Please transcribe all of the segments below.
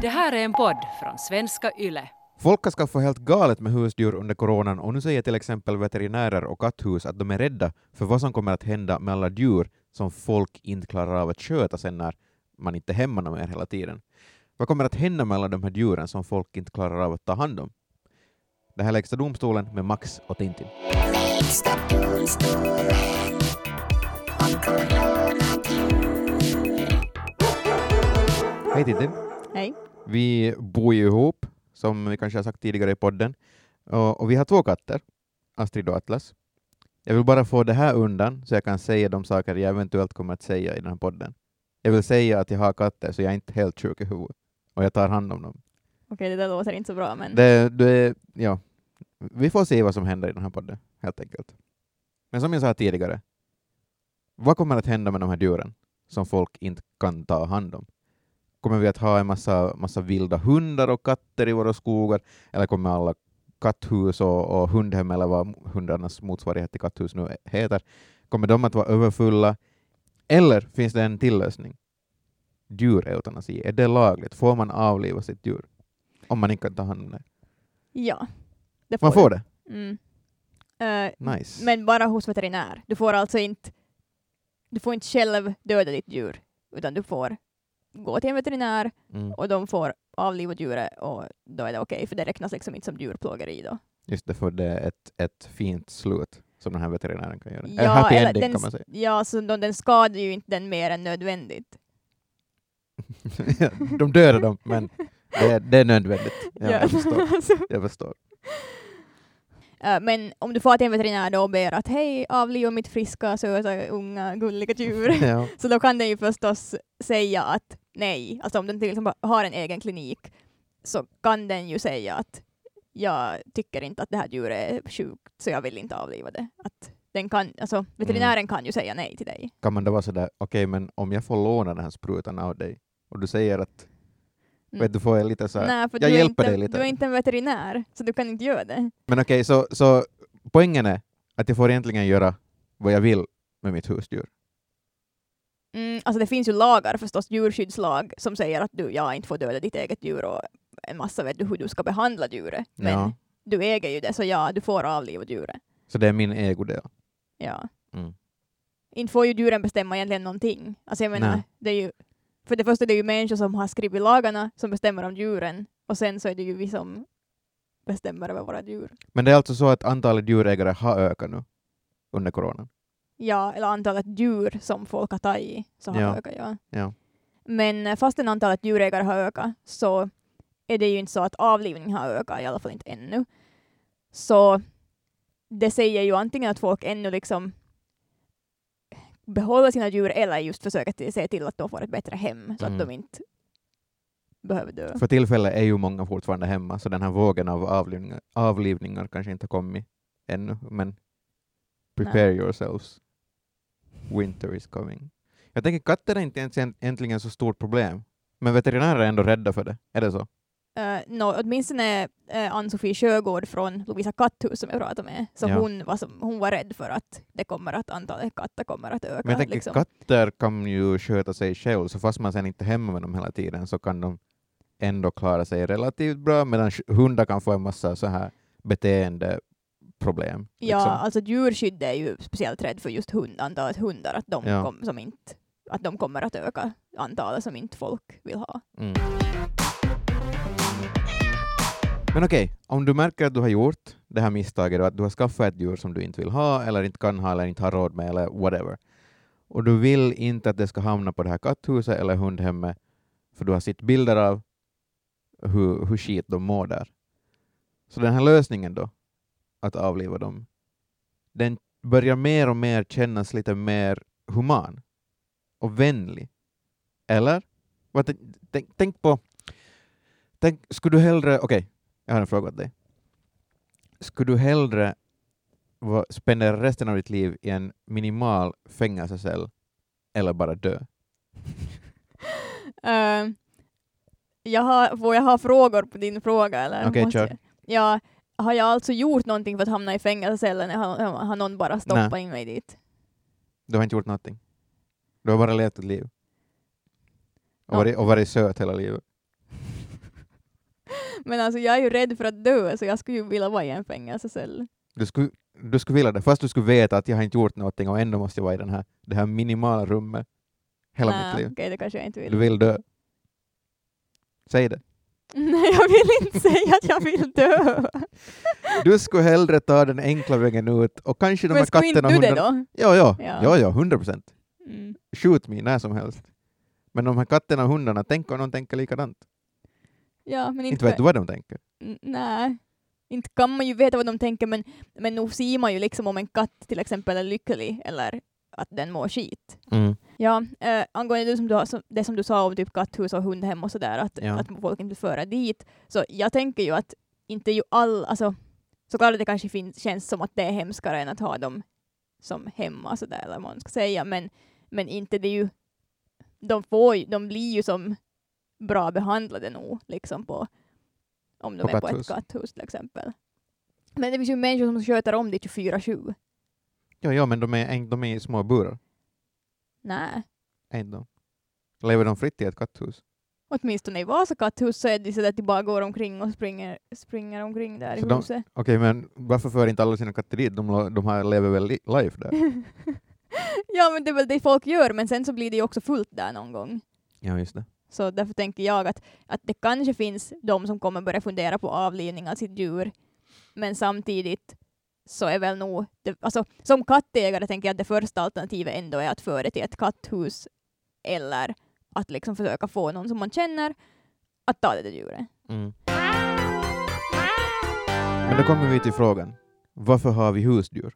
Det här är en podd från svenska YLE. Folk har skaffat helt galet med husdjur under coronan och nu säger till exempel veterinärer och katthus att de är rädda för vad som kommer att hända med alla djur som folk inte klarar av att sköta sen när man inte är hemma mer hela tiden. Vad kommer att hända med alla de här djuren som folk inte klarar av att ta hand om? Det här är Lägsta domstolen med Max och Tintin. Hej Tintin! Hej. Vi bor ju ihop, som vi kanske har sagt tidigare i podden, och, och vi har två katter, Astrid och Atlas. Jag vill bara få det här undan så jag kan säga de saker jag eventuellt kommer att säga i den här podden. Jag vill säga att jag har katter så jag är inte helt sjuk i huvudet och jag tar hand om dem. Okej, det där låter inte så bra, men Det, det, ja. Vi får se vad som händer i den här podden, helt enkelt. Men som jag sa tidigare, vad kommer att hända med de här djuren som folk inte kan ta hand om? Kommer vi att ha en massa, massa vilda hundar och katter i våra skogar, eller kommer alla katthus och, och hundhem, eller vad hundarnas motsvarighet till katthus nu heter, kommer de att vara överfulla? Eller finns det en tillösning? Djureutanasi, är det lagligt? Får man avliva sitt djur? Om man inte kan ta hand om det. ja. Det Man du. får det? Mm. Eh, Nice. Men bara hos veterinär. Du får alltså inte, du får inte själv döda ditt djur, utan du får gå till en veterinär Mm. och de får avliva djuret och då är det okej, för det räknas liksom inte som djurplågeri då. Just det, för det är ett, ett fint slut som den här veterinären kan göra. Ja, happy eller ending den, kan man säga. Ja, så de, den skadar ju inte den mer än nödvändigt. De dödar dem, men det är, det är nödvändigt. Ja, Jag förstår. Jag förstår. men om du får till en veterinär då och ber att hej, avliva mitt friska, söta, unga, gulliga djur. Ja. Så då kan den ju förstås säga att nej, alltså om den till exempel har en egen klinik så kan den ju säga att jag tycker inte att det här djuret är sjukt så jag vill inte avliva det. Att den kan, alltså, veterinären Mm. kan ju säga nej till dig. Kan man då vara sådär, okej, men om jag får låna den här sprutan av dig och du säger att, Mm. vet du, får jag lite så här, nej, för jag hjälper inte, dig lite. Du är inte en veterinär, så du kan inte göra det. Men okej, så, så poängen är att jag får egentligen göra vad jag vill med mitt husdjur. Mm, alltså det finns ju lagar förstås, djurskyddslag, som säger att du ja, inte får döda ditt eget djur och en massa vet du hur du ska behandla djuret. Men Ja. du äger ju det, så ja, du får avliva djuret. Så det är min ägodel. Ja. Mm. inte får ju djuren bestämma egentligen någonting. Alltså jag menar, Nej. det är ju, för det första det är ju människor som har skrivit lagarna som bestämmer om djuren och sen så är det ju vi som bestämmer över våra djur. Men det är alltså så att antalet djurägare har ökat nu under coronan? Ja, eller antalet djur som folk har tagit så har Ja. ökat, ja. Ja. Men eh, fastän antalet djurägare har ökat så är det ju inte så att avlivning har ökat, i alla fall inte ännu. Så det säger ju antingen att folk ännu liksom behåller sina djur eller just försöker se till att de får ett bättre hem så Mm. att de inte behöver dö. För tillfället är ju många fortfarande hemma, så den här vågen av avlivningar, avlivningar kanske inte har kommit ännu, men prepare yourselves. Winter is coming. Jag tänker katter är inte ens änt- egentligen så stort problem, men veterinärer är ändå rädda för det. Är det så? Uh, no, åtminstone uh, Ann-Sofie Sjögård från Lovisa katthus som jag pratade med, så Ja. hon, var som, hon var rädd för att det kommer att antalet katter kommer att öka. Men jag tänker liksom. katter kan ju sköta sig själv, så fast man sen inte är hemma med dem hela tiden så kan de ändå klara sig relativt bra, medan hundar kan få en massa så här beteendeproblem. Ja, liksom. alltså djurskydd är ju speciellt rädd för just hund, antalet hundar, att de, Ja. kom, som inte, att de kommer att öka antalet som inte folk vill ha. Mm. Men okej, om du märker att du har gjort det här misstaget och att du har skaffat ett djur som du inte vill ha eller inte kan ha eller inte har råd med eller whatever och du vill inte att det ska hamna på det här katthuset eller hundhemmet för du har sett bilder av hur, hur skit de mår där. Så den här lösningen då, att avliva dem, den börjar mer och mer kännas lite mer human och vänlig. Eller? Tänk, tänk, tänk på... Tänk, skulle du hellre... Okej, jag har en fråga åt dig. Skulle du hellre spendera resten av ditt liv i en minimal fängelsecell eller bara dö? Uh, jag har, får jag ha frågor på din fråga? Eller Okej, måste kör. jag- Ja, har jag alltså gjort någonting för att hamna i fängelsecellen eller har, har någon bara stoppat Nej. in mig dit? Du har inte gjort någonting. Du har bara levt ett liv. Och Ja. varit, och varit söt hela livet. Men alltså jag är ju rädd för att dö, så jag skulle ju vilja vara i en fängelsecell. Du skulle, du skulle vilja det, fast du skulle veta att jag har inte gjort någonting och ändå måste jag vara i den här, det här minimala rummet hela Nej, mitt liv. okej, det kanske jag inte vill. Du vill dö. Säg det. Nej, jag vill inte säga att jag vill dö. Du skulle hellre ta den enkla vägen ut och kanske de här Men skulle inte katterna du det då? Ja, ja, Ja. ja, ja, hundra procent. Mm. Skjut mig när som helst. Men de här katterna och hundarna, tänk om de tänker likadant. Ja, men inte, Inte vet du vad de tänker. Nej, inte kan man ju veta vad de tänker, men, men nog ser man ju liksom om en katt till exempel är lycklig eller att den mår skit. Ja, äh, angående det som, du som, det som du sa om typ katthus och hundhem och sådär, att, Ja. att folk inte föra dit, så jag tänker ju att inte ju all, alltså såklart det kanske finns, känns som att det är hemskare än att ha dem som hemma sådär, eller vad man ska säga, men, men inte det ju, de, får, ju- de blir ju som bra behandlade nog, liksom på, om de På är på katthus. ett katthus till exempel. Men det finns ju människor som sköter om det 24-7. Ja, ja, men de är, de är i små burar. Nej. De. Lever de fritt i ett katthus? Åtminstone i Vasa katthus så är det så att de bara går omkring och springer, springer omkring där Så i de- huset. Okej, men varför för inte alla sina katter dit? De, de har, lever väl li- life där? ja men det är väl det folk gör, men sen så blir det ju också fullt där någon gång. Ja, just det. Så därför tänker jag att, att det kanske finns de som kommer börja fundera på avlivning av sitt djur, men samtidigt så är väl nog, det, alltså, som kattägare tänker jag att det första alternativet ändå är att föra det till ett katthus eller att liksom försöka få någon som man känner att ta det till djuret. Mm. Men då kommer vi till frågan. Varför har vi husdjur?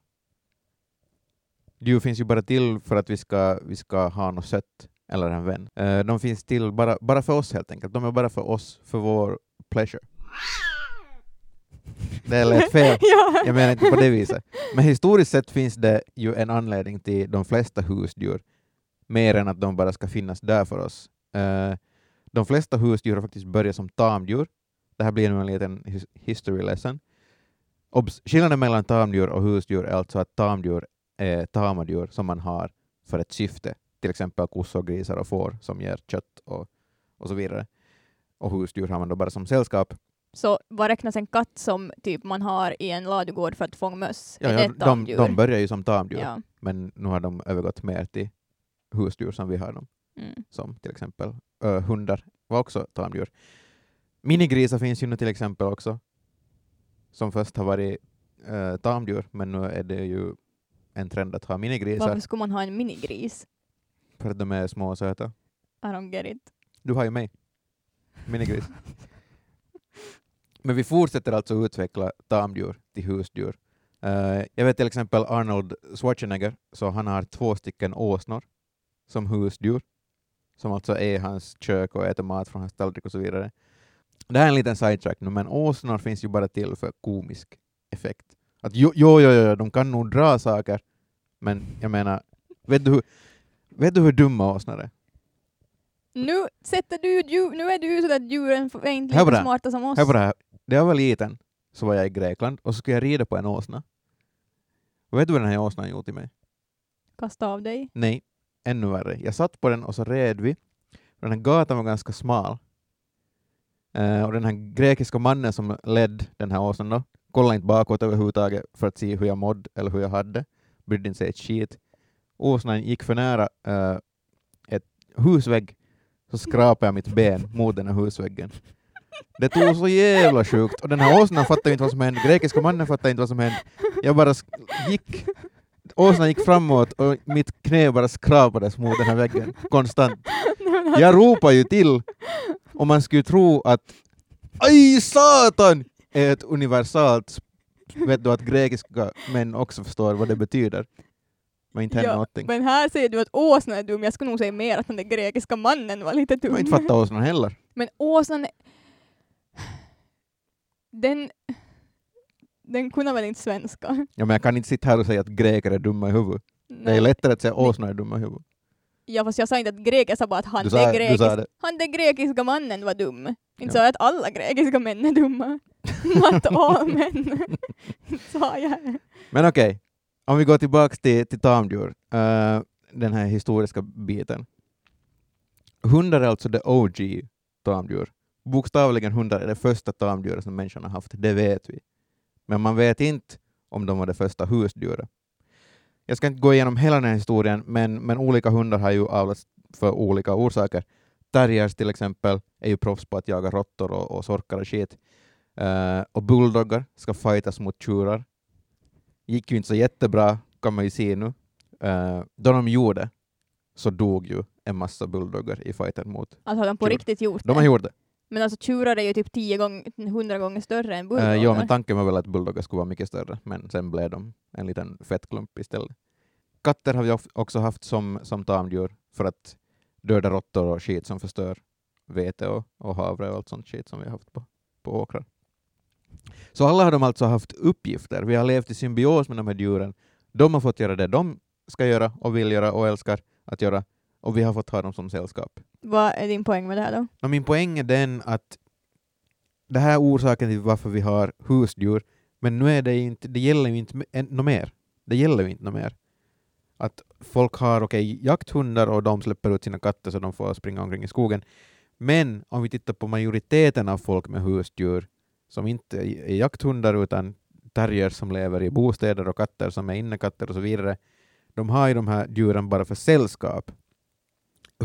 Djur finns ju bara till för att vi ska, vi ska ha något sött eller en vän. Eh, de finns till bara, bara för oss helt enkelt. De är bara för oss, för vår pleasure. Det lät fel. ja. Jag menar inte på det viset. Men historiskt sett finns det ju en anledning till de flesta husdjur, mer än att de bara ska finnas där för oss. Eh, de flesta husdjur har faktiskt börjat som tamdjur. Det här blir nu en liten his- history lesson. Obs, skillnaden mellan tamdjur och husdjur är alltså att tamdjur är tama djur som man har för ett syfte, till exempel kossor, grisar och får som ger kött och, och så vidare. Och husdjur har man då bara som sällskap. Så vad räknas en katt som typ man har i en ladugård för att fånga möss? Ja, ja, de, de börjar ju som tamdjur. ja. men nu har de övergått mer till husdjur som vi har dem, Mm. som till exempel ö, hundar var också tamdjur. Minigrisar finns ju nu till exempel också, som först har varit äh, tamdjur, men nu är det ju en trend att ha minigrisar Varför skulle man ha en minigris? för att de är små och söta. I don't get it. Du har ju mig, minigris. men vi fortsätter alltså utveckla tamdjur till husdjur. Eh, jag vet till exempel Arnold Schwarzenegger, så han har två stycken åsnor som husdjur, som alltså är i hans kök och äter mat från hans tallrik och så vidare. Det här är en liten sidetrack nu, men åsnor finns ju bara till för komisk effekt. Att jo, jo, jo, jo, de kan nog dra saker, men jag menar, vet du hur, vet du hur dumma åsnor är? Nu sätter du djur, nu är du så att djuren är inte lika smarta som oss. Hör på det här. När jag var liten så var jag i Grekland och så skulle jag rida på en åsna. Och vet du vad den här åsnan gjorde till mig? Kasta av dig. Nej, ännu värre. Jag satt på den och så red vi. Den här gatan var ganska smal. Eh, och den här grekiska mannen som ledde den här åsnan då, kollade inte bakåt överhuvudtaget för att se hur jag mådde eller hur jag hade. Brydde inte sig ett skit. Åsnan gick för nära eh, ett husvägg så skrapade jag mitt ben mot den här husväggen. Det tog så jävla sjukt. Och den här åsnan fattade inte vad som hände. Grekiska mannen fattade inte vad som hände. Jag bara gick. Åsnan gick framåt och mitt knä bara skrapades mot den här väggen konstant. Jag ropade ju till och man skulle tro att Aj satan! är ett universalt vet du att grekiska män också förstår vad det betyder. Men inte händer Ja, någonting. Men här säger du att åsnan är dum, jag skulle nog säga mer att den där grekiska mannen var lite dum. Jag inte fattar åsnan heller. Men åsnan... Den... Den kunde väl inte svenska? Ja, men jag kan inte sitta här och säga att greker är dumma i huvudet. Det är Nej. lättare att säga åsnor är dumma i huvudet. Ja fast jag sa inte att greker, jag sa bara att han, Du den sa, du grekisk, han den grekiska mannen var dum. Inte Ja. sa jag att alla grekiska män är dumma. Not all män. sa jag. Men okej, om vi går tillbaka till, till tamdjur, eh, den här historiska biten. Hundar är alltså the OG tamdjur. Bokstavligen hundar är det första tamdjuret som människan har haft, det vet vi. Men man vet inte om de var det första husdjuret. Jag ska inte gå igenom hela den här historien, men, men olika hundar har ju avlats för olika orsaker. Terriers till exempel är ju proffs på att jaga råttor och, och sorkar och skit. Eh, och bulldoggar ska fightas mot tjurar. Gick ju inte så jättebra, kan man ju se nu. Uh, då de gjorde så dog ju en massa bulldoggar i fighten mot... Alltså har de på Tjur. riktigt gjort De har det? gjort det. Men alltså tjurar är ju typ tio gånger, hundra gånger större än Uh, bulldoggar. ja, men tanken var väl att bulldoggar skulle vara mycket större, men sen blev de en liten fettklump istället. Katter har vi också haft som, som tamdjur för att döda råttor och skit som förstör vete och, och havre och allt sånt skit som vi har haft på, på åkrar. Så alla har de alltså haft uppgifter. Vi har levt i symbios med de här djuren. De har fått göra det de ska göra och vill göra och älskar att göra och vi har fått ha dem som sällskap. Vad är din poäng med det här då? Och min poäng är den att det här är orsaken till varför vi har husdjur, men nu är det inte, det gäller ju inte m- än- nå mer. Det gäller ju inte nå mer. Att folk har okej, jakthundar och de släpper ut sina katter så de får springa omkring i skogen. Men om vi tittar på majoriteten av folk med husdjur som inte är jakthundar utan terriers som lever i bostäder och katter som är innekatter och så vidare. De har ju de här djuren bara för sällskap.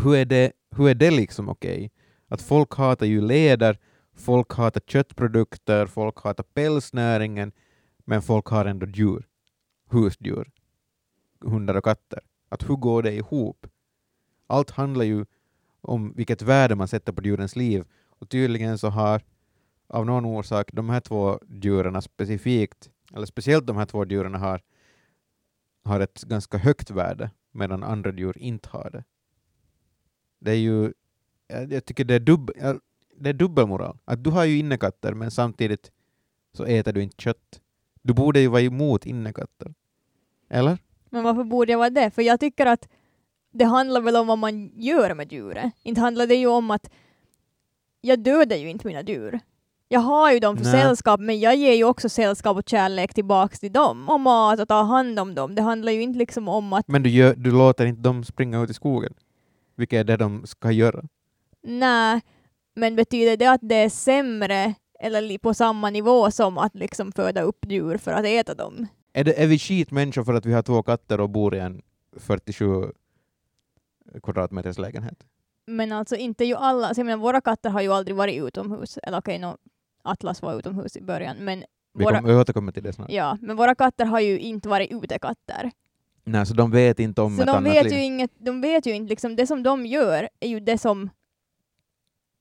Hur är det, hur är det liksom okej? Att folk hatar ju läder, folk hatar köttprodukter, folk hatar pälsnäringen, men folk har ändå djur, husdjur, hundar och katter. Att hur går det ihop? Allt handlar ju om vilket värde man sätter på djurens liv och tydligen så har av någon orsak de här två djuren specifikt, eller speciellt de här två djuren har, har ett ganska högt värde medan andra djur inte har det. Det är ju, jag, tycker det är, dubb, det är dubbelmoral. Att du har ju innekatter men samtidigt så äter du inte kött. Du borde ju vara emot innekatter. Eller? Men varför borde jag vara det? För jag tycker att det handlar väl om vad man gör med djuret. Inte handlar det ju om att jag dödar ju inte mina djur. Jag har ju dem för Nej. sällskap, men jag ger ju också sällskap och kärlek tillbaks till dem. Och mat och ta hand om dem. Det handlar ju inte liksom om att Men du, gör, du låter inte dem springa ut i skogen. Vilket är det de ska göra. nej, men betyder det att det är sämre eller på samma nivå som att liksom föda upp djur för att äta dem? Är, det, är vi skitmänniskor för att vi har två katter och bor i en 47 kvadratmeters lägenhet? Men alltså inte ju alla, alltså jag menar, våra katter har ju aldrig varit utomhus. Eller okej, nå, Atlas var utomhus i början, men Vi, våra, återkommer till det snart. ja, men våra katter har ju inte varit utekatter. Nej, så de vet inte om Så ett de annat vet, liv. ju inget, de vet ju inte, liksom, det som de gör är ju det som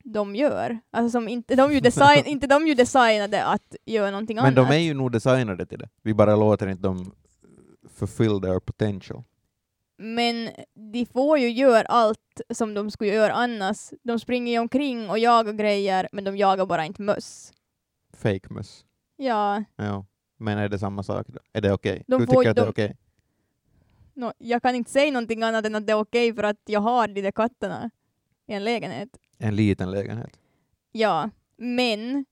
de gör. Alltså som inte, de ju design, inte de ju designade att göra någonting Men annat. de är ju nog designade till det. Vi bara låter inte dem fulfill their potential. Men de får ju göra allt som de skulle göra annars. De springer ju omkring och jagar grejer, men de jagar bara inte möss. Fake möss. Ja, Ja. Men är det samma sak då? Är det okej? De Du får- tycker att det är de- okej? Nå, jag kan inte säga någonting annat än att det är okej för att jag har de där katterna i en lägenhet. En liten lägenhet. Ja, men,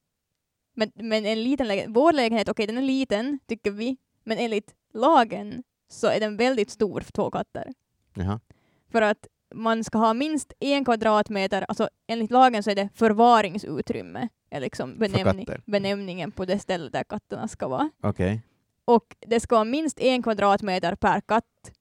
men, men en liten lägenhet, vår lägenhet, okej den är liten tycker vi, men enligt lagen så är den väldigt stor för två katter. Jaha. För att man ska ha minst en kvadratmeter, alltså enligt lagen så är det förvaringsutrymme, är liksom benämning, benämningen på det ställe där katterna ska vara. Okej. Och det ska vara minst en kvadratmeter per katt,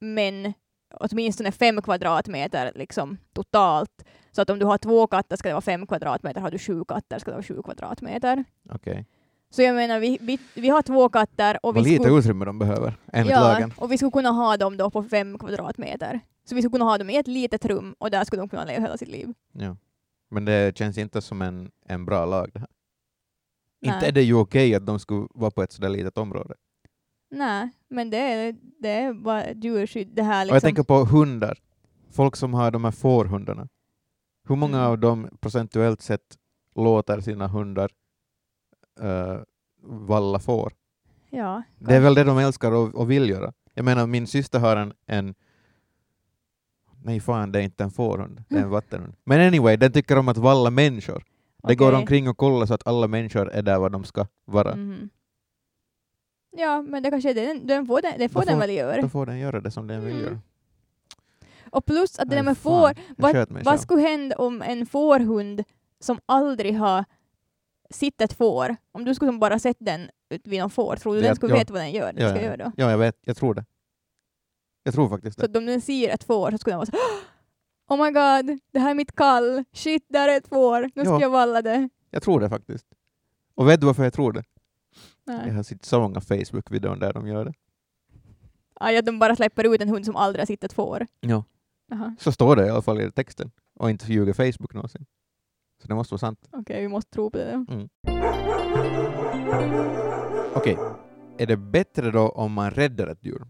men åtminstone fem kvadratmeter liksom totalt. Så att om du har två katter ska det vara fem kvadratmeter, har du sju katter ska det vara sju kvadratmeter. Okej. Så jag menar, vi, vi, vi har två katter och Vad vi, lite skulle, utrymme de behöver, enligt ja, lagen. och vi skulle kunna ha dem då på fem kvadratmeter. Så vi skulle kunna ha dem i ett litet rum och där skulle de kunna leva hela sitt liv. Ja. Men det känns inte som en, en bra lag det här. Inte är det ju okej att de skulle vara på ett sådär litet område. Nej, men det är, det är bara djurskydd. Det här Och jag liksom. tänker på hundar. Folk som har de här fårhundarna. Hur många Mm. av dem procentuellt sett låter sina hundar uh, valla får? ja, Det är väl det de älskar och, och vill göra. Jag menar, min syster har en, en Nej fan, det är inte en fårhund, det är en vattenhund. Men anyway, den tycker om att valla människor. Det går omkring och kollar så att alla människor är där var de ska vara. Mhm. Ja, men det kanske är den, den får den, det får Då den får- väl göra. Då får den göra det som den vill Mm. göra. Och plus att det där med får, jag vad, vad skulle hända om en fårhund som aldrig har sett ett får, om du skulle bara sett den vid någon får, tror du Det- den skulle ja. veta vad den gör? Den Ja, ska ja. göra då? Ja, jag vet. Jag tror det. Jag tror faktiskt Så det. att om den ser ett får så skulle den vara så Oh my god, det här är mitt kall. Shit, där är ett får. Nu ska Ja. jag valla det. Jag tror det faktiskt. Och vet du varför jag tror det? Nej. Jag har sett så många Facebook-videor där de gör det. Aj, att de bara släpper ut en hund som aldrig har sett ett får. Ja. Jaha, Så står det i alla fall i texten. Och inte ljuger Facebook någonsin. Så det måste vara sant. okej, vi måste tro på det. Okej, är det bättre då om man räddar ett djur?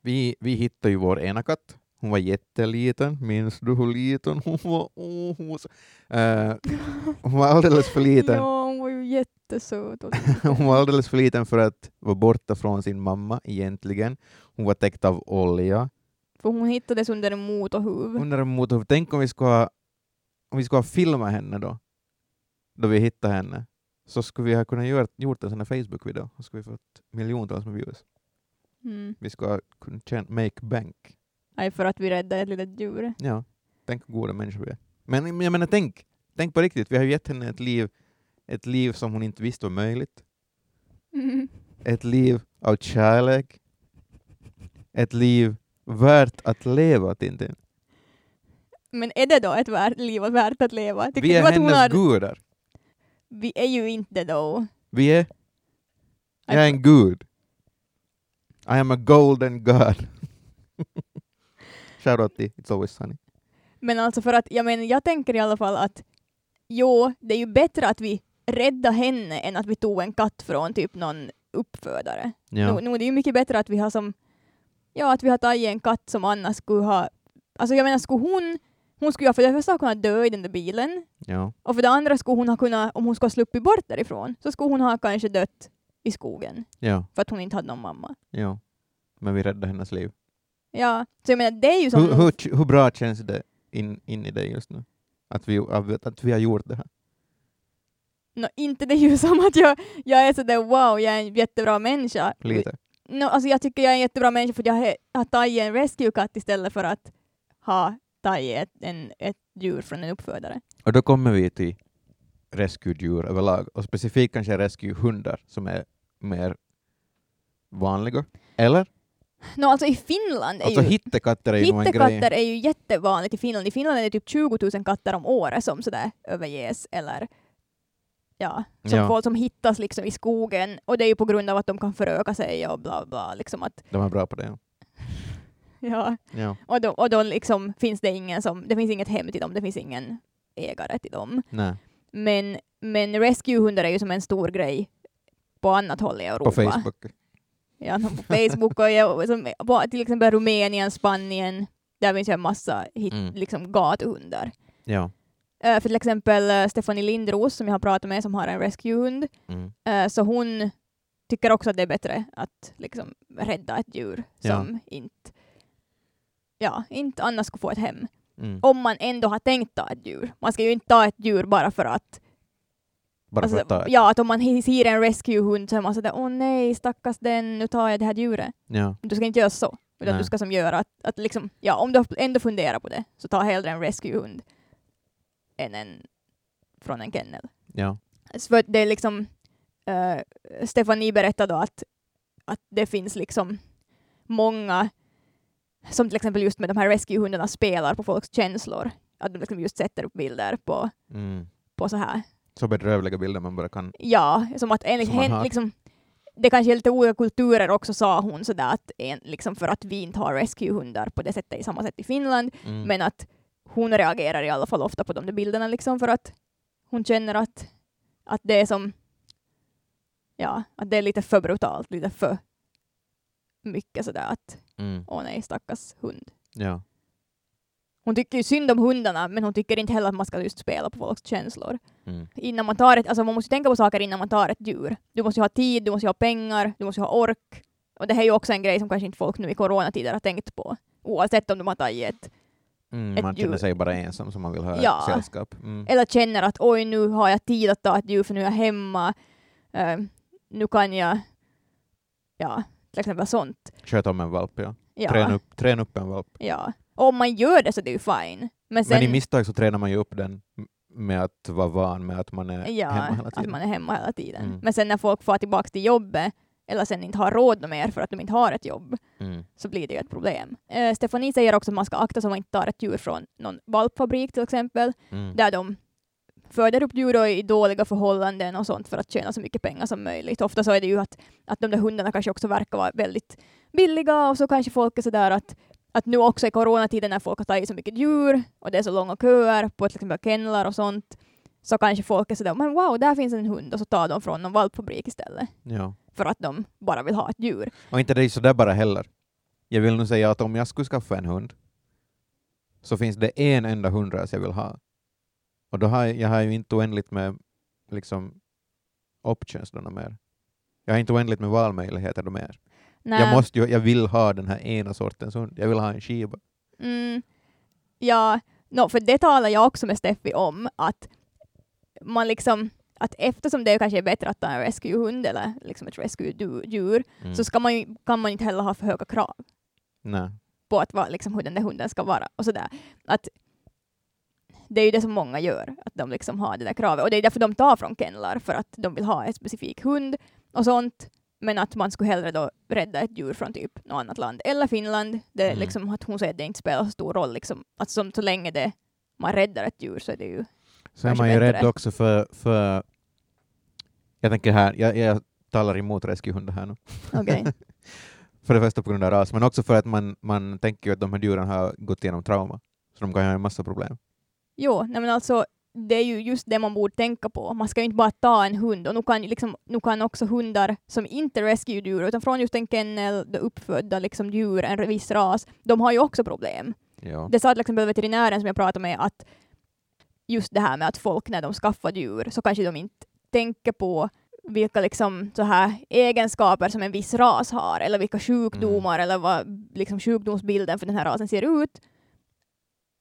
Vi, vi hittade ju vår ena katt. Hon var jätteliten. Minns du hur liten hon var? Oh, hon, var så, Eh, hon var alldeles för liten. Ja, hon var ju jättesöt. Hon var alldeles för liten för att vara borta från sin mamma egentligen. Hon var täckt av olja. För hon hittades under en motorhuv. Under en motor. Tänk om vi skulle ha, om vi skulle ha filmat henne då, då vi hittade henne, så skulle vi ha kunnat göra, gjort en sån här Facebook-video och skulle vi fått miljontals med views. Mm. Vi skulle ha kunnat tjäna, make bank. Aj, för att vi räddade ett litet djur. Ja, tänk hur goda människor vi är. Men jag menar, tänk, tänk på riktigt, vi har ju gett henne ett liv, ett liv som hon inte visste var möjligt. Mm. Ett liv av kärlek. Ett liv värt att leva, Tintin. Men är det då ett värt, liv värt att leva? Tycker Vi är hennes har... gudar. Vi är ju inte då. Vi är... Jag är en gud. I am a golden god. Shoutout till It's Always Sunny. Men alltså för att, jag menar, jag tänker i alla fall att jo, det är ju bättre att vi räddar henne än att vi tog en katt från typ någon uppfödare. Ja. Nu, nu, det är ju mycket bättre att vi har som, ja att vi har tagit en katt som annars skulle ha, alltså jag menar skulle hon, hon skulle ju för det första ha kunnat dö i den där bilen ja. och för det andra skulle hon ha kunnat, om hon skulle ha sluppit bort därifrån, så skulle hon ha kanske dött i skogen Ja. för att hon inte hade någon mamma. Ja. Men vi räddade hennes liv. Ja, så jag menar det är ju som Hur, hur, hur bra känns det in, in i dig just nu? Att vi, att, vi har gjort det här? Nå, inte det är ju som att jag, jag är sådär wow, jag är en jättebra människa. Lite. No, alltså jag tycker jag är en jättebra människa för jag har, har tagit en rescue-katt istället för att ha tagit ett, en, ett djur från en uppfödare. Och då kommer vi till rescue-djur överlag, och specifikt kanske rescue-hundar som är mer vanliga. Eller? No, alltså i Finland är Alltså ju hittekatter är ju hittekatter är ju jättevanligt i Finland. I Finland är det typ 20 000 katter om året som sådär överges eller ja, som, Ja. Folk, som hittas liksom i skogen och det är ju på grund av att de kan föröka sig och bla bla. Liksom att, De är bra på det. Ja. ja. ja. Och då, och då liksom finns det ingen som, det finns inget hem till dem, det finns ingen ägare till dem. Nej. Men, men rescuehundar är ju som en stor grej på annat håll i Europa. På Facebook. Ja, på Facebook och jag, som, på, till exempel Rumänien, Spanien, där finns ju en massa hit, Mm. liksom gatuhundar. Ja. Eh, för till exempel uh, Stefanie Lindros som jag har pratat med som har en rescuehund, Mm. eh, så hon tycker också att det är bättre att liksom rädda ett djur Ja. som inte, ja, inte annars skulle få ett hem. Mm. Om man ändå har tänkt ta ett djur. Man ska ju inte ta ett djur bara för att Bara Alltså, för att ta ett. Ja, att om man ser en rescuehund så är man sådär åh nej, stackars den, nu tar jag det här djuret. Ja. Du ska inte göra så, utan Nej. du ska som göra att, att liksom, ja, om du ändå funderar på det, så ta hellre en rescuehund än en från en kennel. Ja. Så för det är liksom, uh, Stefanie berättade då att, att det finns liksom många som till exempel just med de här rescuehundarna spelar på folks känslor. Att de liksom just sätter upp bilder på, Mm. på så här Så bedrövliga bilder man bara kan. Ja, som att enligt henne, liksom, det kanske är lite olika kulturer också sa hon sådär att en, liksom för att vi inte har rescuehundar på det sättet i samma sätt i Finland, Mm. men att hon reagerar i alla fall ofta på de där bilderna liksom för att hon känner att, att det är som, ja, att det är lite för brutalt, lite för mycket sådär att Mm. åh nej, stackars hund. Ja. Hon tycker ju synd om hundarna, men hon tycker inte heller att man ska just spela på folks känslor. Mm. innan man tar ett, alltså man måste tänka på saker innan man tar ett djur. Du måste ju ha tid, du måste ju ha pengar, du måste ju ha ork. Och det här är ju också en grej som kanske inte folk nu i coronatider har tänkt på. Oavsett om de har tagit ett, Mm. Ett Man djur. känner sig bara ensam som man vill ha Ja. sällskap. Mm. eller känner att oj nu har jag tid att ta ett djur för nu är jag hemma. Eh, nu kan jag, ja, till exempel sånt. Sköt om en valp, ja. Ja. Träna, upp, träna upp en valp. Ja. Om man gör det så det är ju fine. Men sen, Men i misstag så tränar man ju upp den med att vara van med att man är ja, hemma hela att tiden. man är hemma hela tiden. Mm. Men sen när folk får tillbaka till jobbet eller sen inte har råd mer för att de inte har ett jobb, Mm. så blir det ju ett problem. Eh, Stefanie säger också att man ska akta så att man inte tar ett djur från någon valpfabrik till exempel, Mm. där de föder upp djur i dåliga förhållanden och sånt för att tjäna så mycket pengar som möjligt. Ofta så är det ju att, att de där hundarna kanske också verkar vara väldigt billiga och så kanske folk är sådär att, att nu också i coronatiden när folk har tagit så mycket djur och det är så långa köer på till exempel kennlar och sånt, så kanske folk är sådär men wow, där finns en hund och så tar de från någon valpfabrik istället Ja. för att de bara vill ha ett djur. Och inte det är sådär bara heller. Jag vill nu säga att om jag skulle skaffa en hund så finns det en enda hundras jag vill ha. Och då har jag, jag har ju inte oändligt med liksom options då mer. Jag har inte oändligt med valmöjligheter då mer. Nej. Jag, måste ju, jag vill ha den här ena sortens hund. Jag vill ha en skiba. Mm, ja, no, för det talar jag också med Steffi om, att man liksom att eftersom det kanske är bättre att ta en rescue-hund eller liksom ett rescue-djur, Mm. så ska man ju, kan man inte heller ha för höga krav Nej. på att vad, liksom, hur den där hunden ska vara. Och sådär. Att det är ju det som många gör, att de liksom har det där kravet. Och det är därför de tar från kennlar, för att de vill ha en specifik hund och sånt. Men att man skulle hellre då rädda ett djur från typ något annat land. Eller Finland. Det är Mm. liksom att hon säger att det inte spelar så stor roll. Liksom. Att som, så länge det, man räddar ett djur så är det ju... Så är man ju rädd också för, för jag tänker här, jag, jag talar emot rescuehundar här nu. Okej. För det första på grund av ras, men också för att man, man tänker ju att de här djuren har gått igenom trauma, så de kan ha en massa problem. Jo, nej men alltså det är ju just det man borde tänka på. Man ska ju inte bara ta en hund och nu kan, liksom, nu kan också hundar som inte är rescue-djur utan från just en kennel, uppfödda liksom djur, en viss ras, de har ju också problem. Ja. Det sa till exempel veterinären som jag pratade med att just det här med att folk när de skaffar djur så kanske de inte tänker på vilka liksom så här egenskaper som en viss ras har eller vilka sjukdomar eller vad liksom sjukdomsbilden för den här rasen ser ut.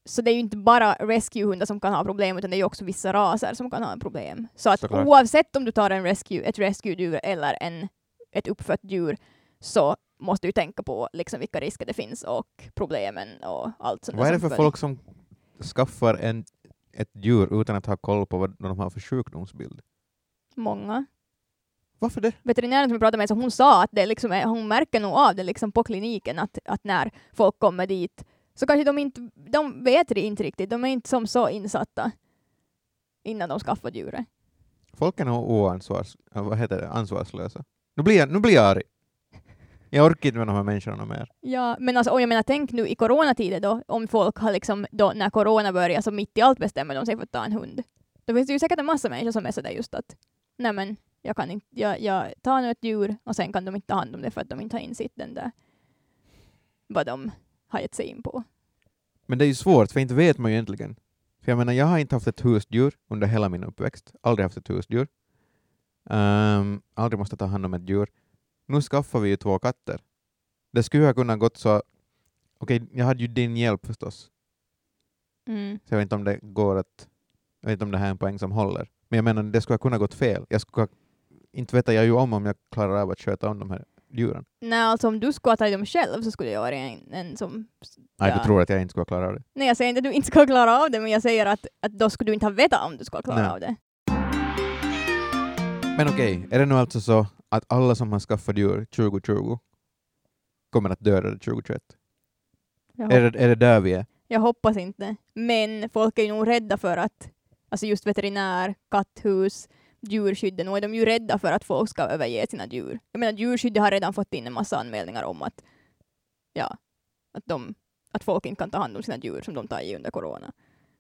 Så det är ju inte bara rescue-hundar som kan ha problem utan det är ju också vissa raser som kan ha problem. Så att Såklart. oavsett om du tar en rescue, ett rescue-djur eller en, ett uppfött djur så måste du tänka på liksom vilka risker det finns och problemen och allt sånt Vad är det för folk som skaffar en, ett djur utan att ha koll på vad de har för sjukdomsbild? Många. Varför det? Veterinären som jag pratade med, så hon sa att det liksom är, hon märker nog av det liksom på kliniken att, att när folk kommer dit så kanske de inte, de vet det inte riktigt, de är inte som så insatta innan de skaffar djuret. Folk är nog oansvars, vad heter det, ansvarslösa. Nu blir, jag, nu blir jag arg. Jag orkar inte med de här människorna mer. Ja, men alltså, och jag menar tänk nu i coronatider då, om folk har liksom då när corona börjar så mitt i allt bestämmer de sig för att ta en hund. Då finns det ju säkert en massa människor som är sådär just att nej men jag kan inte, jag, jag tar nu ett djur och sen kan de inte ta hand om det för att de inte har insett den där vad de har gett sig in på. Men det är ju svårt, för inte vet man ju egentligen. För jag menar, jag har inte haft ett husdjur under hela min uppväxt. Aldrig haft ett husdjur. Um, aldrig måste ta hand om ett djur. Nu skaffar vi ju två katter. Det skulle ha kunnat gått så... Okej, jag hade ju din hjälp förstås. Mm. Så jag vet inte om det går att... Jag vet inte om det här är en poäng som håller. Men jag menar, det skulle ha kunnat gått fel. Jag skulle ha, inte vet jag ju om om jag klarar av att sköta om de här djuren. Nej, alltså om du skulle ha tagit dem själv så skulle jag vara en, en som... Nej, Ja. du tror att jag inte skulle klara av det. Nej, jag säger inte att du inte ska klara av det, men jag säger att, att då skulle du inte ha vetat om du ska klara Nej. av det. Men okej, är det nu alltså så att alla som har skaffat djur 2020 kommer att döda det 2021? Jag, Är det, är det där vi är? jag hoppas inte. Men folk är ju nog rädda för att, alltså just veterinär, katthus, djurskyddet, nu är de ju rädda för att folk ska överge sina djur. Jag menar djurskyddet har redan fått in en massa anmälningar om att, ja, att, de, att folk inte kan ta hand om sina djur som de tar i under corona.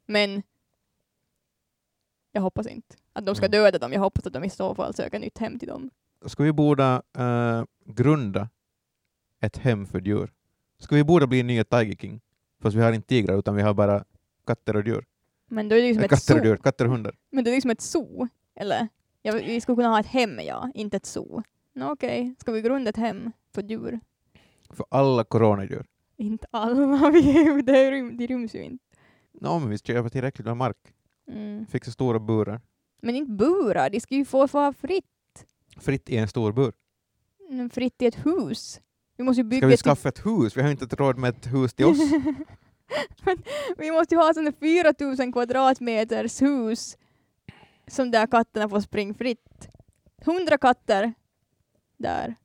Men jag hoppas inte att de ska Mm. döda dem. Jag hoppas att de i så fall söker nytt hem till dem. Ska vi borde eh, grunda ett hem för djur? Ska vi borde bli nya Tiger King? Fast vi har inte tigrar utan vi har bara katter och djur. Men då är det ju som Äh, ett katter och zoo. djur, katter och hundar. Men det är liksom ett zoo, eller? Ja, vi skulle kunna ha ett hem, ja, inte ett zoo. Nå okej, ska vi grunda ett hem för djur? För alla coronadjur. Inte alla, vi, det, rym, det ryms ju inte. Nå, men vi köper tillräckligt med mark. Mm. Fixa stora burar. Men inte burar, de ska ju få vara fritt, Fritt i en stor bur. mm, fritt i ett hus. Vi måste ju Ska bygga vi skaffa ett hus? Vi har inte råd med ett hus till oss. Vi måste ju ha sådana 4000 kvadratmeters hus som där katterna får springa fritt. 100 katter där.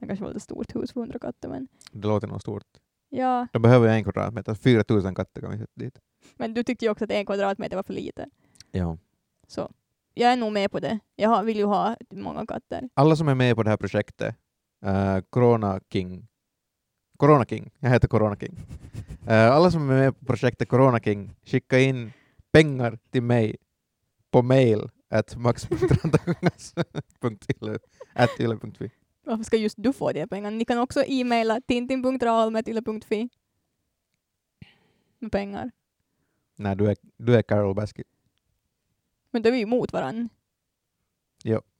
Det kanske var ett stort hus för 100 katter men Det låter nog stort. ja. De behöver en kvadratmeter. 4000 katter kan vi sätta dit. Men du tyckte ju också att en kvadratmeter var för lite. Ja. Så jag är nog med på det. Jag vill ju ha många katter. Alla som är med på det här projektet, uh, Corona King, Corona King, jag heter Corona King. Eh, alla som är med på projektet Corona King, skicka in pengar till mig på mail at max.rantakungas.yle.fi. Varför ska just du få de pengarna? Ni kan också e-maila tintin.raalmetyle.fi med pengar. Nej, du är, du är Carol Baskin. Men då är vi ju mot varandra. Jo.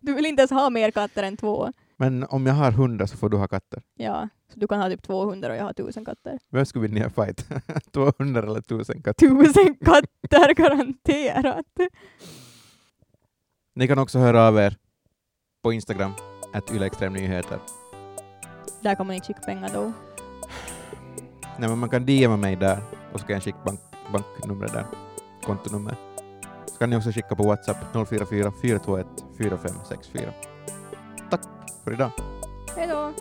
Du vill inte ens ha mer katter än två. Men om jag har hundra så får du ha katter. Ja, du kan ha typ 200 och jag har tusen katter. Vem skulle vinna en fight? 200 eller 1000 katter? Tusen katter garanterat! Ni kan också höra av er på Instagram, att ylextremnyheter. Där kan man inte skicka pengar då. Nej, men man kan DMa mig där och så kan jag skicka bank, banknumret där, kontonummer. Så kan ni också skicka på WhatsApp 044 421 4564. Tack för idag. Hej då!